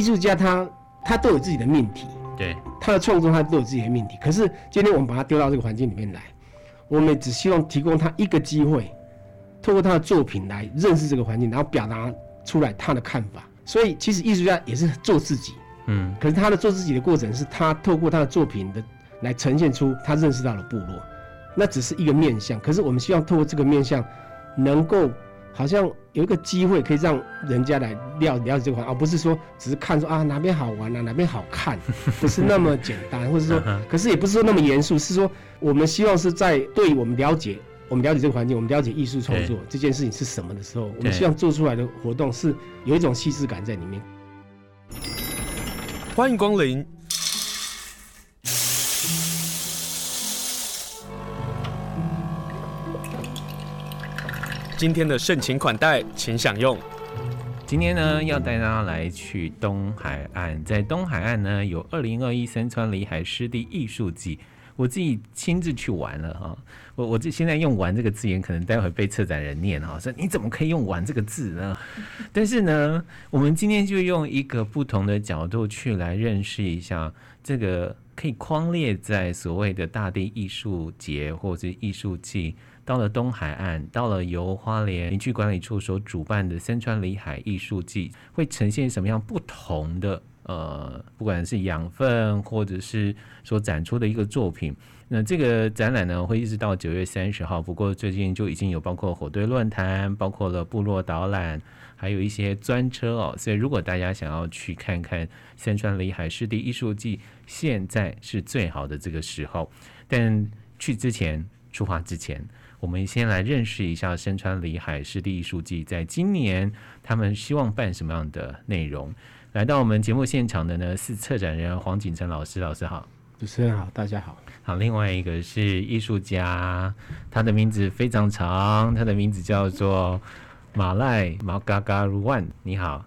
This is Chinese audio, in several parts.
艺术家他他都有自己的命题，对，他的创作他都有自己的命题。可是今天我们把他丢到这个环境里面来，我们只希望提供他一个机会，透过他的作品来认识这个环境，然后表达出来他的看法。所以其实艺术家也是做自己，嗯，可是他的做自己的过程是他透过他的作品的来呈现出他认识到了部落，那只是一个面向。可是我们希望透过这个面向，能够。好像有一个机会可以让人家来了了解这个环，而不是说只是看说啊哪边好玩啊哪边好看，不是那么简单，或者说，可是也不是说那么严肃，是说我们希望是在对我们了解我们了解这个环境，我们了解艺术创作这件事情是什么的时候，我们希望做出来的活动是有一种细致感在里面。欢迎光临。今天的盛情款待，请享用。今天呢，要带大家来去东海岸，在东海岸呢，有二零二一森川里海湿地艺术季，我自己亲自去玩了哈。我我这现在用“玩”这个字眼，可能待会被策展人念哈，说你怎么可以用“玩”这个字呢？但是呢，我们今天就用一个不同的角度去来认识一下这个可以框列在所谓的大地艺术节或者艺术季。到了东海岸，到了由花莲林区管理处所主办的山川里海艺术季，会呈现什么样不同的呃，不管是养分或者是所展出的一个作品。那这个展览呢，会一直到九月三十号。不过最近就已经有包括火堆论坛，包括了部落导览，还有一些专车哦。所以如果大家想要去看看山川里海湿地艺术季，现在是最好的这个时候。但去之前，出发之前。我们先来认识一下身川里海湿地艺术季，在今年他们希望办什么样的内容？来到我们节目现场的呢是策展人黄锦成老师，老师好，主持人好，大家好。好，另外一个是艺术家，他的名字非常长，他的名字叫做马赖毛嘎嘎鲁万，你好，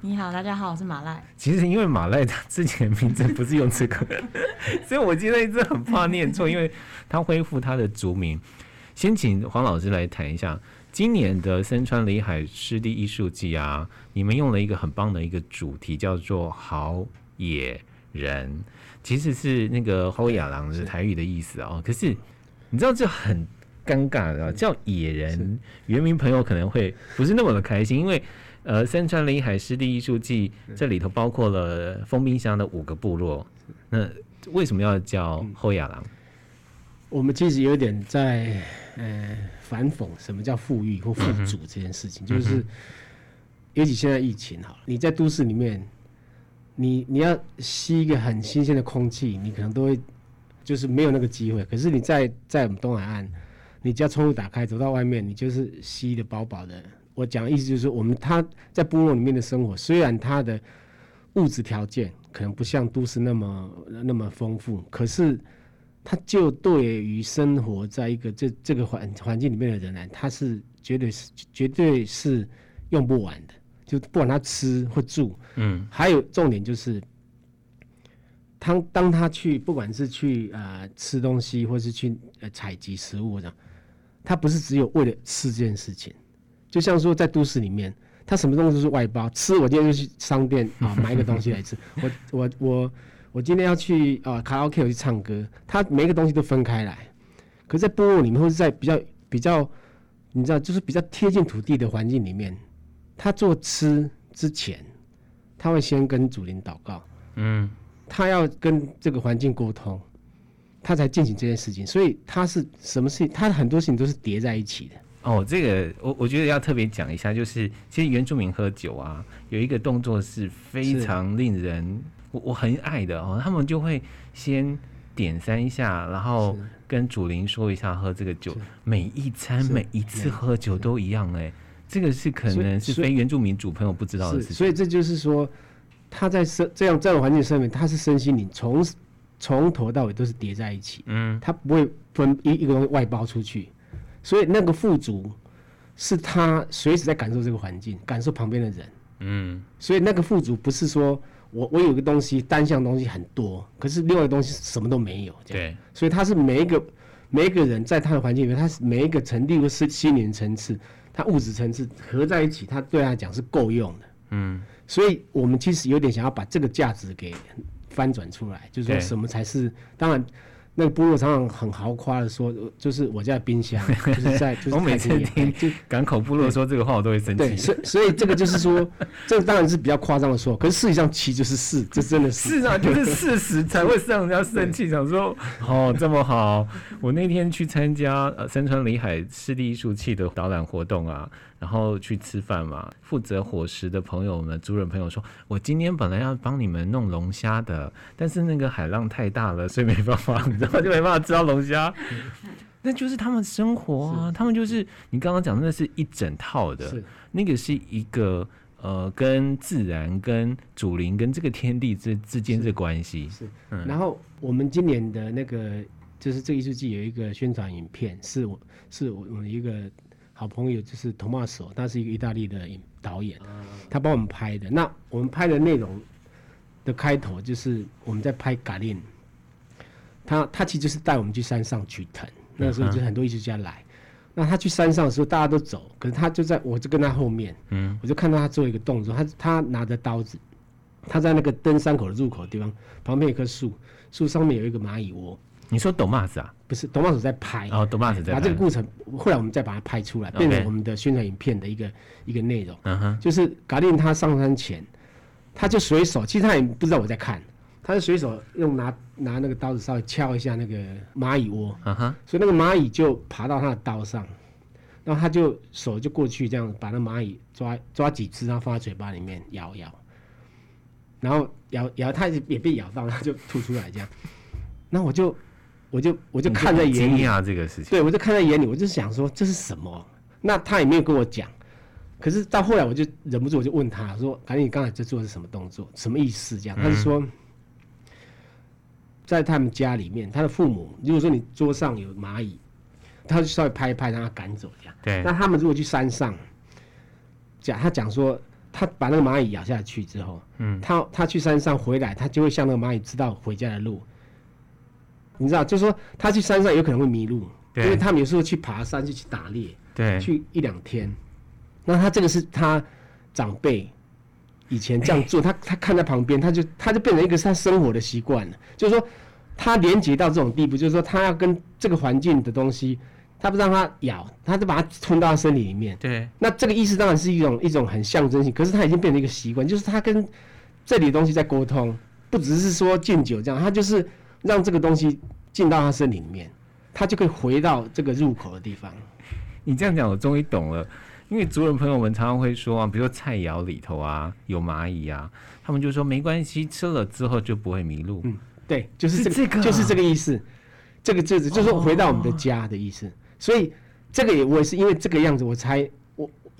你好，大家好，我是马赖。其实因为马赖他之前的名字不是用这个，所以我今天一直很怕念错，因为他恢复他的族名。先请黄老师来谈一下今年的森川里海湿地艺术季啊，你们用了一个很棒的一个主题，叫做“好野人”，其实是那个 “Hoo 野狼”的台语的意思哦。可是你知道这很尴尬的，叫野人，原民朋友可能会不是那么的开心，因为呃，森川里海湿地艺术季这里头包括了丰滨乡的五个部落，那为什么要叫 “Hoo 野人”？我们其实有点在呃反讽什么叫富裕或富足这件事情，嗯、就是尤其现在疫情好，你在都市里面，你你要吸一个很新鲜的空气，你可能都会就是没有那个机会。可是你在在我们东海岸，你只要窗户打开，走到外面，你就是吸的饱饱的。我讲的意思就是说，我们他在部落里面的生活，虽然他的物质条件可能不像都市那么那么丰富，可是。他就对于生活在一个这这个环环境里面的人来，他是绝对是绝对是用不完的。就不管他吃或住，嗯，还有重点就是，当当他去不管是去呃吃东西，或是去呃采集食物这样，他不是只有为了吃这件事情。就像说在都市里面，他什么东西都是外包，吃我今天就去商店啊买一个东西来吃，我我我。我今天要去啊卡拉 OK，我去唱歌，他每一个东西都分开来。可是，在部落里面，或者在比较比较，你知道，就是比较贴近土地的环境里面，他做吃之前，他会先跟祖灵祷告，嗯，他要跟这个环境沟通，他才进行这件事情。所以，他是什么事情？他很多事情都是叠在一起的。哦，这个我我觉得要特别讲一下，就是其实原住民喝酒啊，有一个动作是非常令人。我我很爱的哦，他们就会先点三下，然后跟主灵说一下喝这个酒。每一餐每一次喝酒都一样哎，这个是可能是非原住民主朋友不知道的事情。所以这就是说，他在生这样这样环境上面，他是身心灵从从头到尾都是叠在一起。嗯，他不会分一一个东西外包出去，所以那个富足是他随时在感受这个环境，感受旁边的人。嗯，所以那个富足不是说。我我有个东西，单项东西很多，可是另外一个东西什么都没有。对，所以他是每一个每一个人在他的环境里面，他是每一个层例如是心灵层次，他物质层次合在一起，他对他来讲是够用的。嗯，所以我们其实有点想要把这个价值给翻转出来，就是说什么才是当然。那个部落常常很豪夸的说，就是我家冰箱，就是在就是我每次听就港口部落说这个话，我都会生气。对，所以所以这个就是说，这当然是比较夸张的说，可是事实上其实就是事，这真的是是啊，就是事实才会让人家生气，想说哦这么好。我那天去参加呃山川里海湿地艺术器的导览活动啊。然后去吃饭嘛，负责伙食的朋友们，主人朋友说：“我今天本来要帮你们弄龙虾的，但是那个海浪太大了，所以没办法，你知道就没办法吃到龙虾。”那就是他们生活啊，他们就是你刚刚讲的，那是一整套的，那个是一个呃，跟自然、跟祖灵、跟这个天地之之间的关系。是，嗯。然后我们今年的那个就是这艺术季有一个宣传影片，是我是我们一个。好朋友就是 Tommaso，他是一个意大利的导演，他帮我们拍的。那我们拍的内容的开头就是我们在拍嘎令，他他其实就是带我们去山上去藤。那个时候就很多艺术家来，那他去山上的时候大家都走，可是他就在我就跟他后面，嗯，我就看到他做一个动作，他他拿着刀子，他在那个登山口的入口的地方旁边有一棵树，树上面有一个蚂蚁窝。你说抖马子啊？不是，抖马子在拍。哦，抖马子在拍。把这个过程，后来我们再把它拍出来，变成我们的宣传影片的一个一个内容。嗯哼。就是嘎令他上山前，他就随手，其实他也不知道我在看，他就随手用拿拿那个刀子稍微敲一下那个蚂蚁窝。嗯哼。所以那个蚂蚁就爬到他的刀上，然后他就手就过去这样把那蚂蚁抓抓几只，然后放在嘴巴里面咬咬，然后咬咬，他也被咬到，他就吐出来这样。那我就。我就我就看在眼里啊，这个事情。对，我就看在眼里，我就想说这是什么？那他也没有跟我讲。可是到后来，我就忍不住，我就问他说：“赶紧，你刚才在做的是什么动作？什么意思？”这样，他就说，在他们家里面，他的父母，如果说你桌上有蚂蚁，他就稍微拍一拍，让他赶走这样。对。那他们如果去山上，讲他讲说，他把那个蚂蚁咬下去之后，嗯，他他去山上回来，他就会向那个蚂蚁知道回家的路。你知道，就是说他去山上有可能会迷路，因为他们有时候去爬山就去打猎，对，去一两天。那他这个是他长辈以前这样做，他他看在旁边，他就他就变成一个他生活的习惯了。就是说他连接到这种地步，就是说他要跟这个环境的东西，他不让他咬，他就把它吞到他身体里面。对。那这个意思当然是一种一种很象征性，可是他已经变成一个习惯，就是他跟这里的东西在沟通，不只是说敬酒这样，他就是。让这个东西进到他身体里面，他就可以回到这个入口的地方。你这样讲，我终于懂了。因为族人朋友们常常会说啊，比如说菜肴里头啊有蚂蚁啊，他们就说没关系，吃了之后就不会迷路。嗯，对，就是这个，就是这个意思。这个就是就是回到我们的家的意思。哦、所以这个也我也是因为这个样子，我才我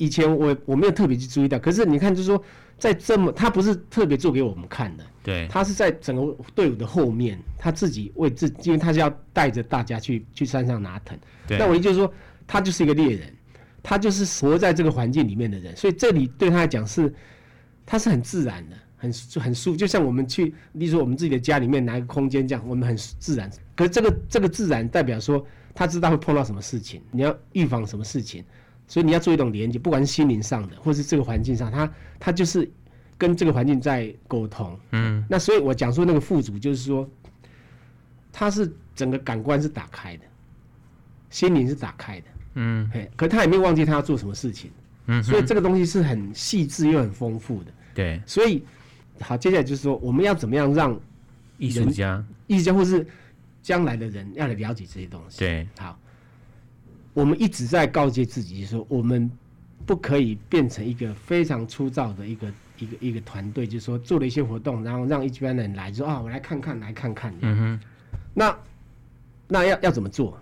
以前我我没有特别去注意到。可是你看，就是说在这么，他不是特别做给我们看的。对，他是在整个队伍的后面，他自己为自己，因为他是要带着大家去去山上拿藤。对，那我也就是说，他就是一个猎人，他就是活在这个环境里面的人，所以这里对他来讲是，他是很自然的，很很舒服，就像我们去，例如说我们自己的家里面拿一个空间这样，我们很自然。可是这个这个自然代表说，他知道会碰到什么事情，你要预防什么事情，所以你要做一种连接，不管是心灵上的，或是这个环境上，他他就是。跟这个环境在沟通，嗯，那所以我讲说那个富足，就是说，他是整个感官是打开的，心灵是打开的，嗯，嘿，可他也没有忘记他要做什么事情，嗯，所以这个东西是很细致又很丰富的，对，所以好，接下来就是说，我们要怎么样让艺术家、艺术家或是将来的人要来了解这些东西，对，好，我们一直在告诫自己，就是说我们不可以变成一个非常粗糙的一个。一个一个团队，就是说做了一些活动，然后让一般人来说啊，我来看看，来看看。嗯哼。那那要要怎么做？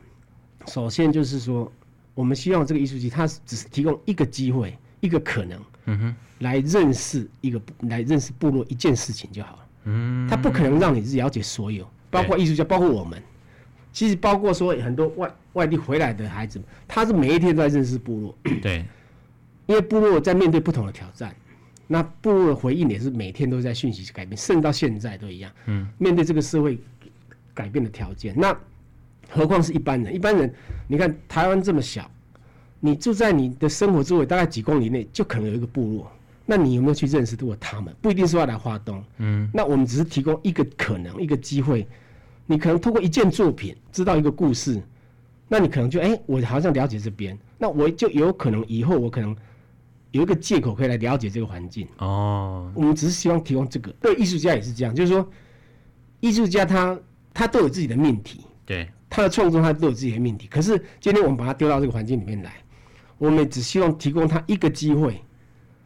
首先就是说，我们希望这个艺术季，它只是提供一个机会，一个可能。嗯哼。来认识一个，来认识部落一件事情就好了。嗯。他不可能让你了解所有，包括艺术家，包括我们。其实包括说很多外外地回来的孩子，他是每一天都在认识部落。对。因为部落在面对不同的挑战。那部落的回应也是每天都在讯息改变，甚至到现在都一样。嗯，面对这个社会改变的条件，那何况是一般人？一般人，你看台湾这么小，你住在你的生活周围大概几公里内，就可能有一个部落。那你有没有去认识过他们？不一定是要来华东，嗯，那我们只是提供一个可能，一个机会。你可能通过一件作品知道一个故事，那你可能就哎、欸，我好像了解这边，那我就有可能以后我可能有一个借口可以来了解这个环境。哦，我们只是希望提供这个。对艺术家也是这样，就是说，艺术家他他都有自己的命题，对，他的创作他都有自己的命题。可是今天我们把他丢到这个环境里面来，我们只希望提供他一个机会。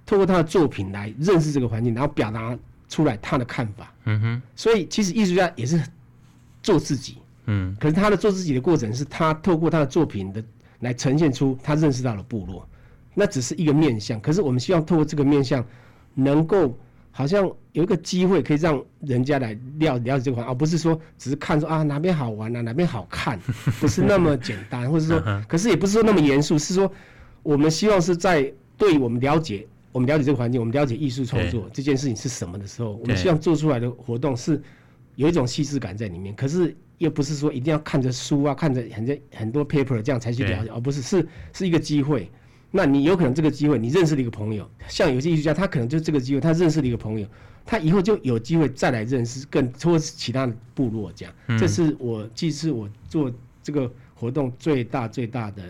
透过他的作品来认识这个环境，然后表达出来他的看法。嗯哼，所以其实艺术家也是做自己。嗯，可是他的做自己的过程是他透过他的作品的来呈现出他认识到的部落，那只是一个面向。可是我们希望透过这个面向，能够好像有一个机会可以让人家来了了解这个环境，而不是说只是看说啊哪边好玩啊哪边好看，不是那么简单，或者说，可是也不是说那么严肃，是说我们希望是在对我们了解。我们了解这个环境，我们了解艺术创作这件事情是什么的时候，我们希望做出来的活动是有一种细致感在里面。可是又不是说一定要看着书啊，看着很多很多 paper 这样才去了解，而不是是是一个机会。那你有可能这个机会，你认识了一个朋友，像有些艺术家，他可能就这个机会，他认识了一个朋友，他以后就有机会再来认识更或是其他的部落这样。这是我既是我做这个活动最大最大的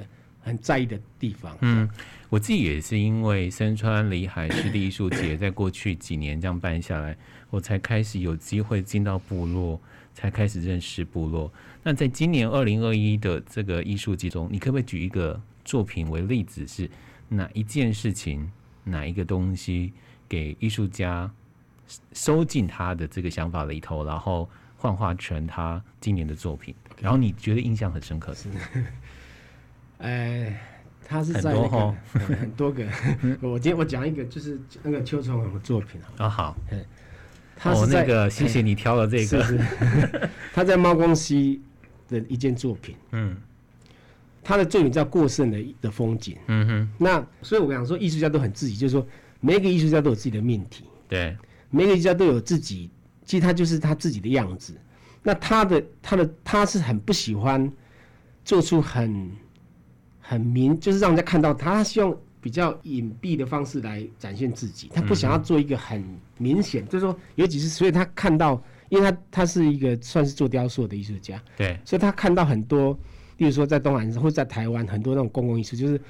很在意的地方。嗯。我自己也是因为森川里海湿地艺术节，在过去几年这样办下来，我才开始有机会进到部落，才开始认识部落。那在今年二零二一的这个艺术季中，你可不可以举一个作品为例子，是哪一件事情、哪一个东西给艺术家收进他的这个想法里头，然后幻化成他今年的作品，然后你觉得印象很深刻？是，哎。他是在那个很多，很多个，我今天我讲一个，就是那个邱传文的作品啊。好，他是在、哦、那个，谢谢你挑了这个。是是 他在猫公溪的一件作品。嗯，他的作品叫《过剩的的风景》。嗯哼。那所以我想说，艺术家都很自己，就是说，每一个艺术家都有自己的命题。对。每个艺术家都有自己，其实他就是他自己的样子。那他的他的他是很不喜欢做出很。很明，就是让人家看到他，他希望比较隐蔽的方式来展现自己，他不想要做一个很明显，就是说，尤其是所以他看到，因为他他是一个算是做雕塑的艺术家，对，所以他看到很多，例如说在东南或者在台湾很多那种公共艺术，就是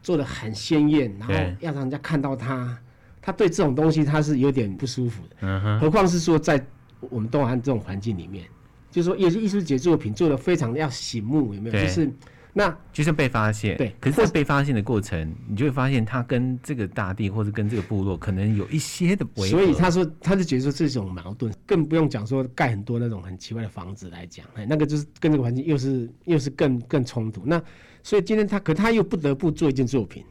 做的很鲜艳，然后要让人家看到他，他对这种东西他是有点不舒服的，嗯哼，何况是说在我们东南这种环境里面，就是说有些艺术节作品做的非常的要醒目，有没有？就是。那就是被发现，对。可是，在被发现的过程，你就会发现他跟这个大地或者跟这个部落可能有一些的违和。所以他说，他就觉得说这种矛盾，更不用讲说盖很多那种很奇怪的房子来讲，哎，那个就是跟这个环境又是又是更更冲突。那所以今天他，可他又不得不做一件作品，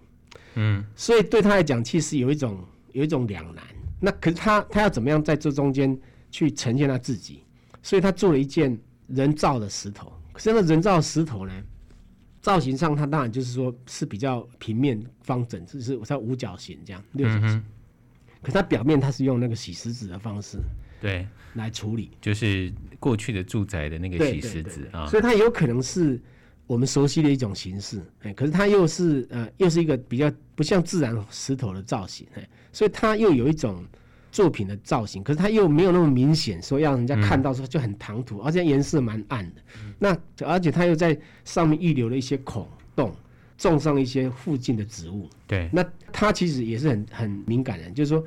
嗯，所以对他来讲，其实有一种有一种两难。那可是他他要怎么样在这中间去呈现他自己？所以他做了一件人造的石头。可是那人造石头呢？造型上，它当然就是说是比较平面方整，就是在五角形这样六角形。嗯、可它表面它是用那个洗石子的方式，对，来处理，就是过去的住宅的那个洗石子啊。所以它有可能是我们熟悉的一种形式，哎，可是它又是呃，又是一个比较不像自然石头的造型，哎，所以它又有一种。作品的造型，可是它又没有那么明显，说让人家看到说就很唐突，嗯、而且颜色蛮暗的。嗯、那而且它又在上面预留了一些孔洞，种上一些附近的植物。对，那他其实也是很很敏感的，就是说，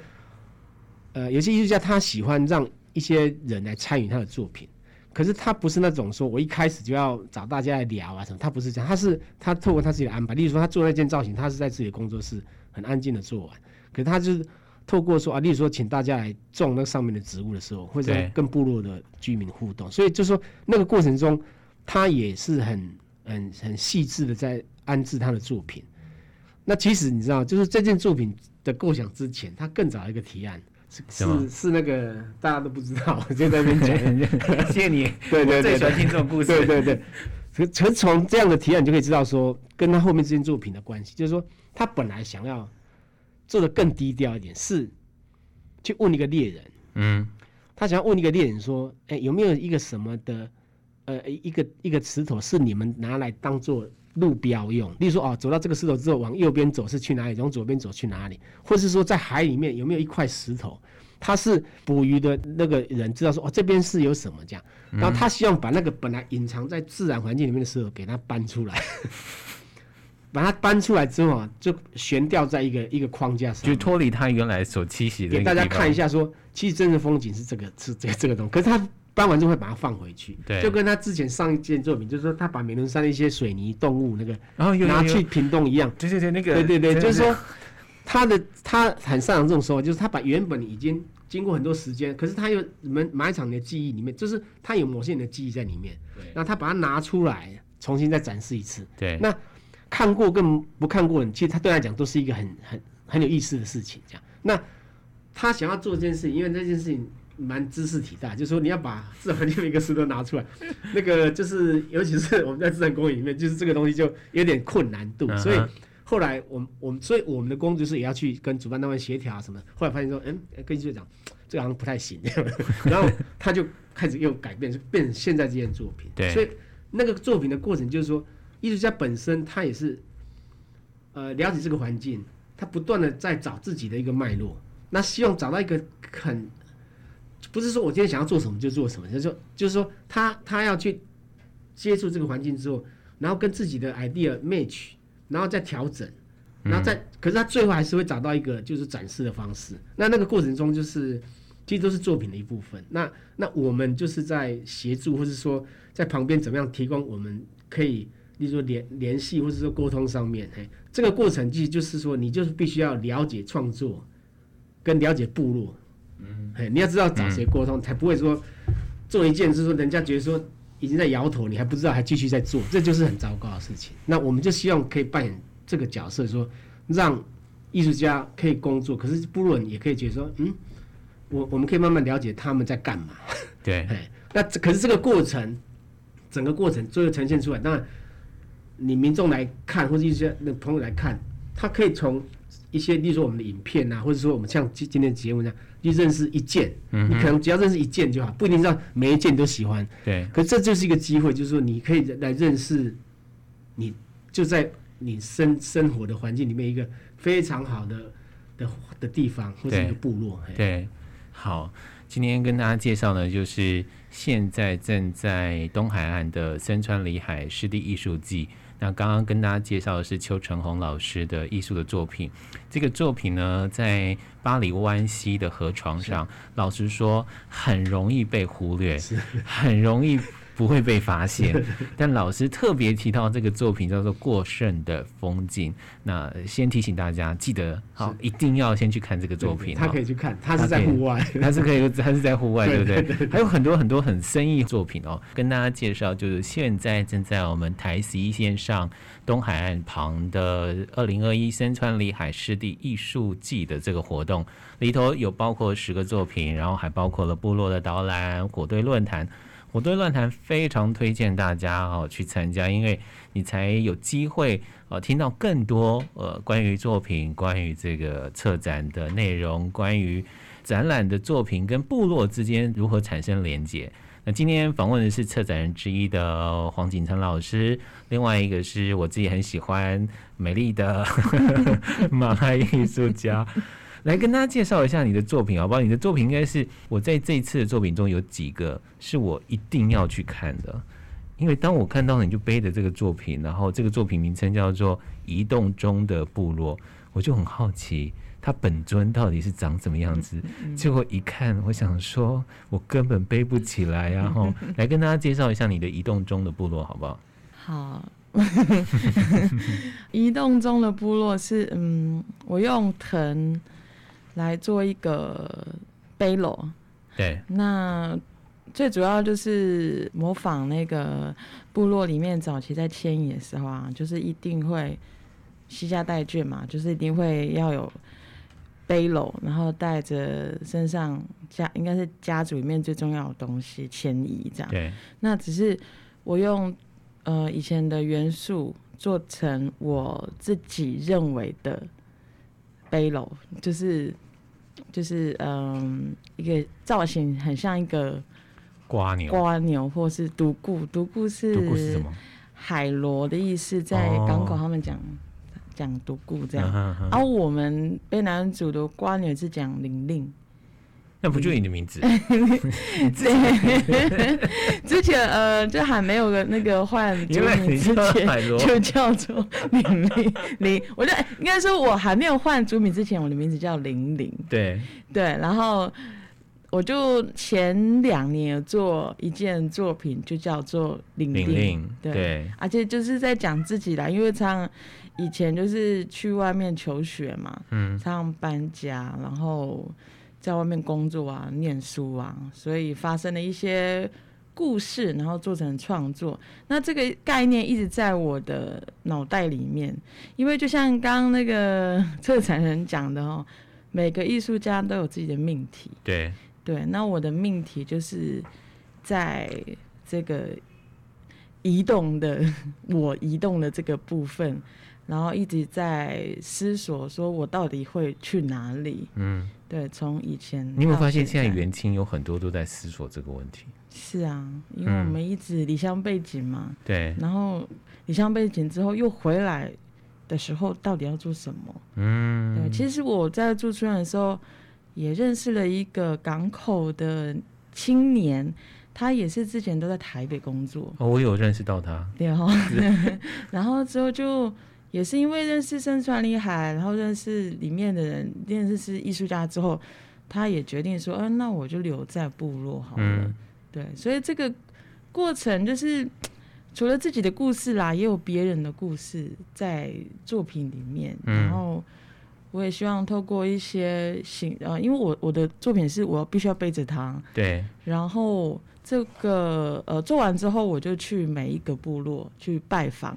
呃，有些艺术家他喜欢让一些人来参与他的作品，可是他不是那种说我一开始就要找大家来聊啊什么，他不是这样，他是他透过他自己的安排，例如说他做那件造型，他是在自己的工作室很安静的做完，可是他就是。透过说啊，例如说，请大家来种那上面的植物的时候，会在跟部落的居民互动，所以就是说那个过程中，他也是很很很细致的在安置他的作品。那其实你知道，就是这件作品的构想之前，他更早一个提案是是是那个大家都不知道，我 就在那边讲，谢谢你，对对对，最喜欢听这种故事，对对对。从从从这样的提案，你就可以知道说，跟他后面这件作品的关系，就是说他本来想要。做的更低调一点，是去问一个猎人，嗯，他想要问一个猎人说，哎、欸，有没有一个什么的，呃，一个一个石头是你们拿来当做路标用，例如说哦，走到这个石头之后往右边走是去哪里，往左边走去哪里，或是说在海里面有没有一块石头，他是捕鱼的那个人知道说哦，这边是有什么这样，然后他希望把那个本来隐藏在自然环境里面的石头给它搬出来。把它搬出来之后啊，就悬吊在一个一个框架上，就脱离它原来所栖息的。给大家看一下说，说其实真的风景是这个，是这个这个东西。可是他搬完之后会把它放回去，对，就跟他之前上一件作品，就是说他把美仑山的一些水泥动物那个，然后又拿去屏东一样。对对对，那个，对对对，就是说他的他很擅长这种说法，就是他把原本已经经过很多时间，可是他又埋埋藏的记忆里面，就是他有某些人的记忆在里面，对，然后他把它拿出来，重新再展示一次，对，那。看过跟不看过的，其实他对他来讲都是一个很很很有意思的事情。这样，那他想要做这件事情，因为这件事情蛮知识体大，就是说你要把自然环境的一个石头拿出来，那个就是尤其是我们在自然公园里面，就是这个东西就有点困难度。所以后来我们我们所以我们的工作就是也要去跟主办单位协调什么。后来发现说，嗯，跟记者讲这个好像不太行，然后他就开始又改变，就变成现在这件作品。对，所以那个作品的过程就是说。艺术家本身，他也是，呃，了解这个环境，他不断的在找自己的一个脉络，那希望找到一个很，不是说我今天想要做什么就做什么，就是说，就是说他他要去接触这个环境之后，然后跟自己的 idea match，然后再调整，然后再，嗯、可是他最后还是会找到一个就是展示的方式。那那个过程中，就是其实都是作品的一部分。那那我们就是在协助，或是说在旁边怎么样提供我们可以。比如说联联系或者说沟通上面，嘿，这个过程其实就是说，你就是必须要了解创作，跟了解部落，嗯，嘿，你要知道找谁沟通，才不会说做一件就是说人家觉得说已经在摇头，你还不知道还继续在做，这就是很糟糕的事情。那我们就希望可以扮演这个角色，说让艺术家可以工作，可是部落人也可以觉得说，嗯，我我们可以慢慢了解他们在干嘛。对，嘿，那可是这个过程，整个过程最后呈现出来，当然。你民众来看，或者一些那朋友来看，他可以从一些，例如说我们的影片啊，或者说我们像今今天节目这样，就认识一件。嗯，你可能只要认识一件就好，不一定让每一件都喜欢。对。可这就是一个机会，就是说你可以来认识，你就在你生生活的环境里面一个非常好的的的地方，或者一个部落。对。对。好，今天跟大家介绍呢，就是现在正在东海岸的森川里海湿地艺术季。那刚刚跟大家介绍的是邱成红老师的艺术的作品，这个作品呢，在巴黎湾西的河床上，老实说很容易被忽略，很容易。不会被发现，但老师特别提到这个作品叫做《过剩的风景》。那先提醒大家，记得好，一定要先去看这个作品。他可以去看，他是在户外，他是可以，他是在户 外，对不对？还有很多很多很深意作品哦，跟大家介绍，就是现在正在我们台十一线上东海岸旁的二零二一森川里海湿地艺术季的这个活动里头，有包括十个作品，然后还包括了部落的导览、火堆论坛。我对论坛非常推荐大家哦去参加，因为你才有机会呃听到更多呃关于作品、关于这个策展的内容、关于展览的作品跟部落之间如何产生连结。那今天访问的是策展人之一的黄锦成老师，另外一个是我自己很喜欢美丽的 马来艺术家。来跟大家介绍一下你的作品好不好？你的作品应该是我在这一次的作品中有几个是我一定要去看的，因为当我看到你就背着这个作品，然后这个作品名称叫做《移动中的部落》，我就很好奇它本尊到底是长什么样子。结果一看，我想说我根本背不起来，然后来跟大家介绍一下你的《移动中的部落》好不好？好，移动中的部落是嗯，我用藤。来做一个背篓，对，那最主要就是模仿那个部落里面早期在迁移的时候啊，就是一定会携家带卷嘛，就是一定会要有背篓，然后带着身上家应该是家族里面最重要的东西迁移这样。对，那只是我用呃以前的元素做成我自己认为的。背篓就是就是嗯，一个造型很像一个瓜牛，瓜牛或是独孤，独孤是独孤是什么？海螺的意思，在港口他们讲讲独孤这样，而、啊、我们被男主的瓜牛是讲玲玲。那不就你的名字？对，之前呃，就还没有个那个换族名之前，就叫做玲玲玲。我就应该说，我还没有换族名之前，我的名字叫玲玲。对对，然后我就前两年有做一件作品，就叫做玲玲。对，对而且就是在讲自己啦，因为常以前就是去外面求学嘛，嗯，常搬家，然后。在外面工作啊，念书啊，所以发生了一些故事，然后做成创作。那这个概念一直在我的脑袋里面，因为就像刚刚那个策展人讲的哦，每个艺术家都有自己的命题。对对，那我的命题就是在这个移动的我移动的这个部分，然后一直在思索，说我到底会去哪里？嗯。对，从以前你有没有发现，现在元青有很多都在思索这个问题？是啊，因为我们一直离乡背景嘛。嗯、对。然后离乡背景之后又回来的时候，到底要做什么？嗯。对，其实我在驻村的时候，也认识了一个港口的青年，他也是之前都在台北工作。哦，我有认识到他。对哈。然后之后就。也是因为认识森川里海，然后认识里面的人，认识是艺术家之后，他也决定说，嗯、呃，那我就留在部落好了。嗯、对，所以这个过程就是除了自己的故事啦，也有别人的故事在作品里面。嗯、然后我也希望透过一些行，呃，因为我我的作品是我必须要背着它。对。然后这个呃做完之后，我就去每一个部落去拜访。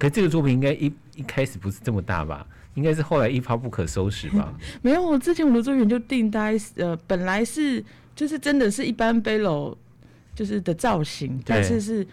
可是这个作品应该一一开始不是这么大吧？应该是后来一发不可收拾吧？没有，我之前我的作品就定在呃，本来是就是真的是一般背篓就是的造型，但是是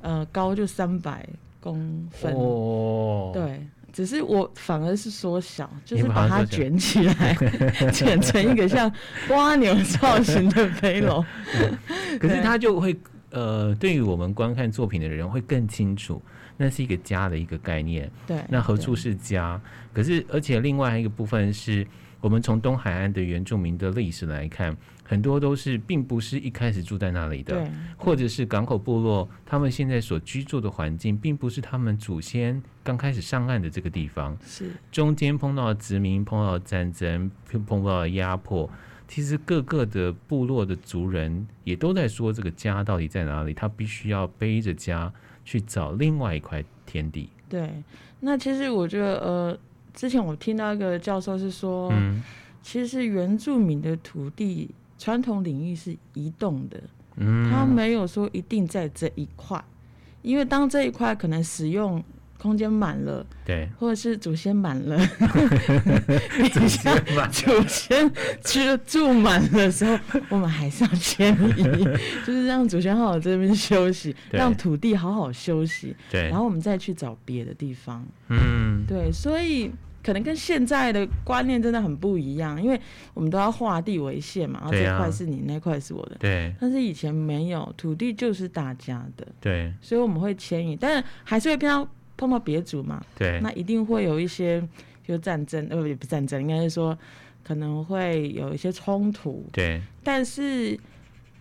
呃高就三百公分哦，对，只是我反而是缩小，就是把它卷起来，卷成一个像蜗牛造型的背篓。可是它就会呃，对于我们观看作品的人会更清楚。那是一个家的一个概念，对。那何处是家？可是，而且另外一个部分是，我们从东海岸的原住民的历史来看，很多都是并不是一开始住在那里的，或者是港口部落，他们现在所居住的环境，并不是他们祖先刚开始上岸的这个地方，是。中间碰到殖民，碰到战争，碰碰到压迫，其实各个的部落的族人也都在说，这个家到底在哪里？他必须要背着家。去找另外一块天地。对，那其实我觉得，呃，之前我听到一个教授是说，嗯，其实原住民的土地传统领域是移动的，嗯，他没有说一定在这一块，因为当这一块可能使用。空间满了，对，或者是祖先满了，祖先满，祖先住住满的时候，我们还是要迁移，就是让祖先好好在这边休息，让土地好好休息，对，然后我们再去找别的地方，嗯，对，所以可能跟现在的观念真的很不一样，因为我们都要画地为线嘛，然后这块是你，那块是我的，对，但是以前没有，土地就是大家的，对，所以我们会迁移，但是还是会偏到。碰到别族嘛，对，那一定会有一些，就战争，呃，不，不战争，应该是说可能会有一些冲突，对。但是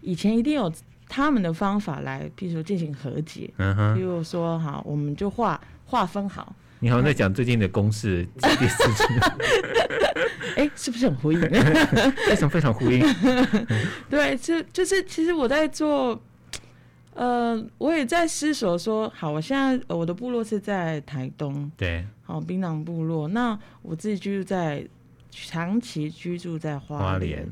以前一定有他们的方法来，譬如说进行和解，嗯哼，比如说哈，我们就划划分好。你好像在讲最近的公式这件事情，哎、欸，是不是很呼应？非常非常呼应。对，就就是其实我在做。呃，我也在思索说，好，我现在我的部落是在台东，对，好，槟榔部落。那我自己居住在长期居住在花莲，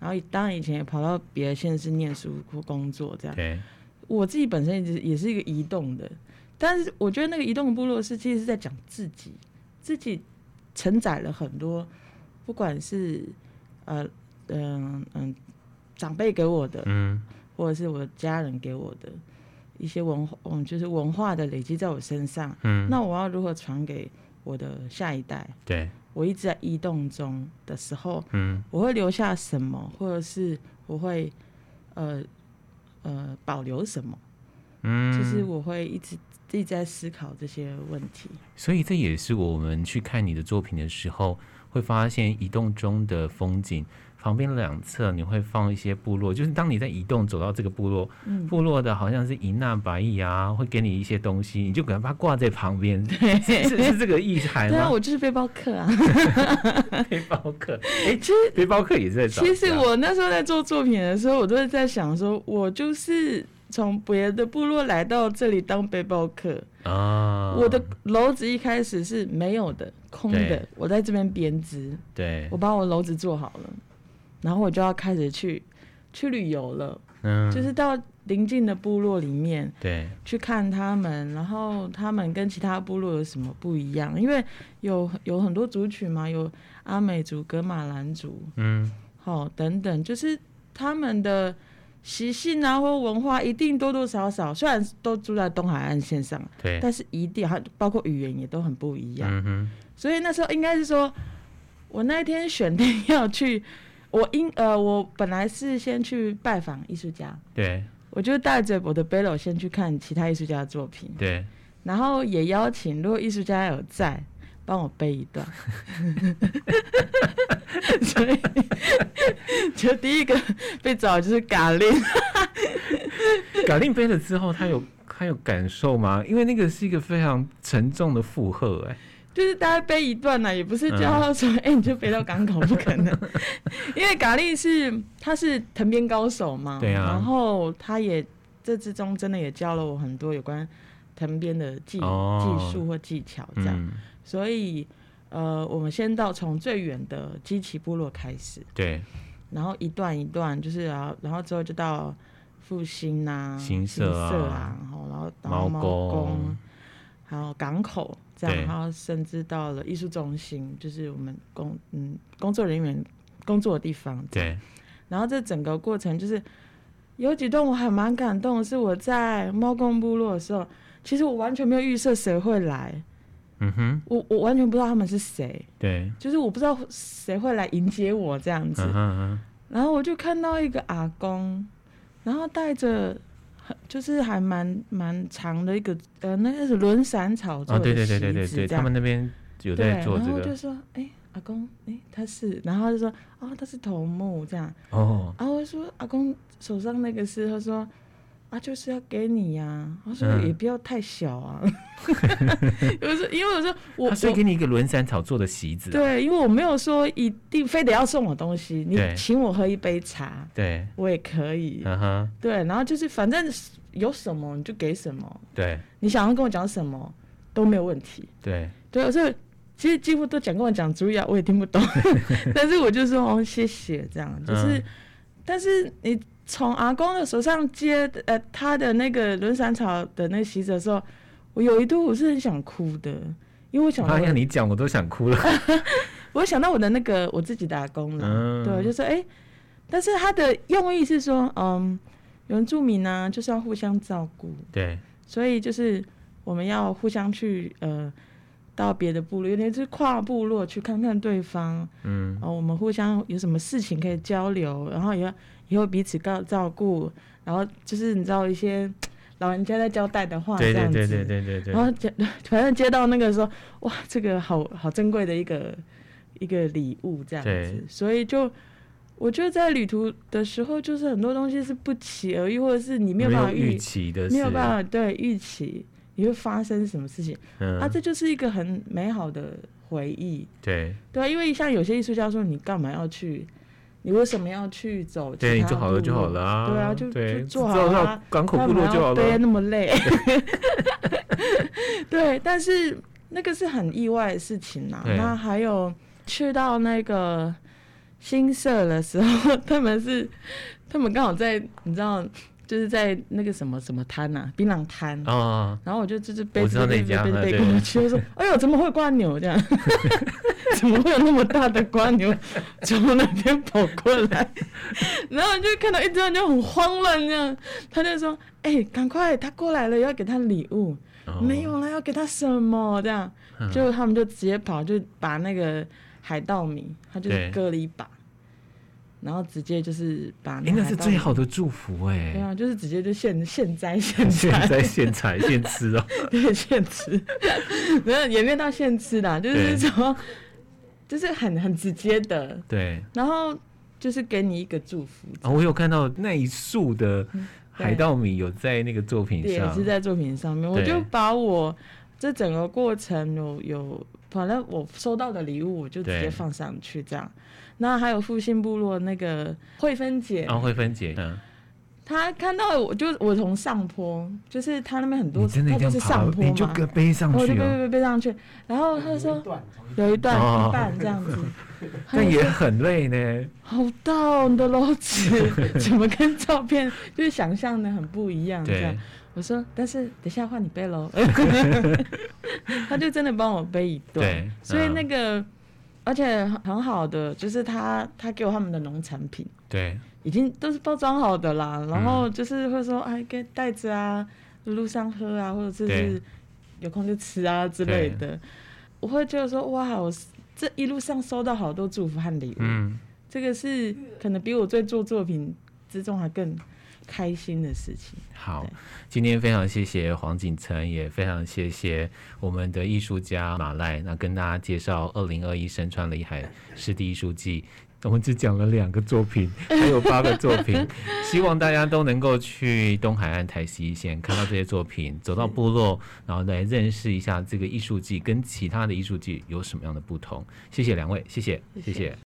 然后当然以前也跑到别的县市念书或工作这样。对，我自己本身也是一个移动的，但是我觉得那个移动的部落是其实是在讲自己，自己承载了很多，不管是呃嗯嗯、呃呃、长辈给我的，嗯。或者是我家人给我的一些文化，嗯，就是文化的累积在我身上。嗯，那我要如何传给我的下一代？对，我一直在移动中的时候，嗯，我会留下什么，或者是我会呃呃保留什么？嗯，就是我会一直一直在思考这些问题。所以这也是我们去看你的作品的时候，会发现移动中的风景。旁边两侧你会放一些部落，就是当你在移动走到这个部落，嗯、部落的好像是银纳白蚁啊，会给你一些东西，你就把它挂在旁边，是是，是这个意涵吗？对啊，我就是背包客啊，背包客。哎、欸，其实背包客也是在找。其实我那时候在做作品的时候，我都是在想说，我就是从别的部落来到这里当背包客啊。我的楼子一开始是没有的，空的，我在这边编织，对，我把我楼子做好了。然后我就要开始去去旅游了，嗯，就是到邻近的部落里面，对，去看他们，然后他们跟其他部落有什么不一样？因为有有很多族群嘛，有阿美族、格马兰族，嗯，好、哦，等等，就是他们的习性啊或文化一定多多少少，虽然都住在东海岸线上，对，但是一定还包括语言也都很不一样，嗯哼，所以那时候应该是说，我那天选定要去。我应呃，我本来是先去拜访艺术家，对，我就带着我的背篓先去看其他艺术家的作品，对，然后也邀请如果艺术家有在，帮我背一段，所以就第一个被找就是嘎令，嘎令背了之后，他有他有感受吗？因为那个是一个非常沉重的负荷，哎。就是大家背一段呢、啊，也不是叫他说，哎、嗯欸，你就背到港口，不可能。因为咖喱是他是藤编高手嘛，对啊，然后他也这之中真的也教了我很多有关藤编的技、哦、技术或技巧这样。嗯、所以呃，我们先到从最远的基奇部落开始，对，然后一段一段就是然后然后之后就到复兴呐、新社啊，然后然后还有港口。这样，然后甚至到了艺术中心，就是我们工嗯工作人员工作的地方。对。然后这整个过程就是有几段我还蛮感动的，是我在猫公部落的时候，其实我完全没有预设谁会来。嗯哼。我我完全不知道他们是谁。对。就是我不知道谁会来迎接我这样子。嗯哼。然后我就看到一个阿公，然后带着。就是还蛮蛮长的一个呃，那个是轮伞草做的席子，对对对对对，他们那边有在做这个。然后就说，哎、欸，阿公，哎、欸，他是，然后就说，哦，他是头目这样。哦。然后我说，阿公手上那个是，他说，啊，就是要给你呀、啊。他说也不要太小啊。嗯、我说，因为我说我，他是给你一个轮山草做的席子、啊。对，因为我没有说一定非得要送我东西，你请我喝一杯茶，对，我也可以。嗯哼。对，然后就是反正有什么你就给什么。对。你想要跟我讲什么都没有问题。对。对，所以其实几乎都讲跟我讲主语啊，我也听不懂，但是我就说哦谢谢这样，就是，嗯、但是你。从阿公的手上接呃他的那个轮伞草的那个席子的时候，我有一度我是很想哭的，因为我想到，哎你讲我都想哭了。我想到我的那个我自己的阿公了，嗯、对，就说哎、欸，但是他的用意是说，嗯，原住民呢就是要互相照顾，对，所以就是我们要互相去呃到别的部落，有点是跨部落去看看对方，嗯，然后我们互相有什么事情可以交流，然后也要。以后彼此照照顾，然后就是你知道一些老人家在交代的话，这样子，对对对对对对。然后接 反正接到那个说，哇，这个好好珍贵的一个一个礼物这样子，对所以就我觉得在旅途的时候，就是很多东西是不期而遇，或者是你没有办法预期的，没有办法对预期你会发生什么事情，嗯、啊，这就是一个很美好的回忆，对对啊，因为像有些艺术家说，你干嘛要去？你为什么要去走？对，你做好了就好了啊。对啊，就做好了。港口部落就好了。对，那么累。对，但是那个是很意外的事情呐。那还有去到那个新社的时候，他们是他们刚好在，你知道。就是在那个什么什么摊呐，槟榔摊啊，然后我就就是背着背着背着背过去，我说：“哎呦，怎么会蜗牛这样？怎么会有那么大的蜗牛 从那边跑过来？”然后就看到一堆人就很慌乱这样，他就说：“哎，赶快，他过来了，要给他礼物。没有了，要给他什么？这样，就他们就直接跑，就把那个海盗米，他就割了一把。”然后直接就是把那，哎，那是最好的祝福哎，对啊，就是直接就现 现摘 现现摘现采 现吃哦，对，现吃，没有也没有到现吃的，就是说，就是很很直接的，对，然后就是给你一个祝福。啊，我有看到那一束的海稻米有在那个作品上，也是在作品上面，我就把我这整个过程有有，反正我收到的礼物，我就直接放上去这样。那还有复兴部落那个慧芬姐。啊，慧芬姐，嗯，他看到我就我从上坡，就是他那边很多，他就是上坡嘛，你就背上去，我就背背背上去，然后她说有一段一半这样子，但也很累呢，好大的楼子，怎么跟照片就是想象的很不一样？这样，我说，但是等下换你背喽，他就真的帮我背一段，所以那个。而且很好的，就是他他给我他们的农产品，对，已经都是包装好的啦。然后就是会说，哎，给袋子啊，路上喝啊，或者是有空就吃啊之类的。我会觉得说，哇，我这一路上收到好多祝福和礼物，嗯，这个是可能比我在做作品之中还更。开心的事情。好，今天非常谢谢黄锦成，也非常谢谢我们的艺术家马赖，那跟大家介绍二零二一森川里海湿地艺术季。我们只讲了两个作品，还有八个作品，希望大家都能够去东海岸台西一线看到这些作品，走到部落，然后来认识一下这个艺术季跟其他的艺术季有什么样的不同。谢谢两位，谢谢。谢谢。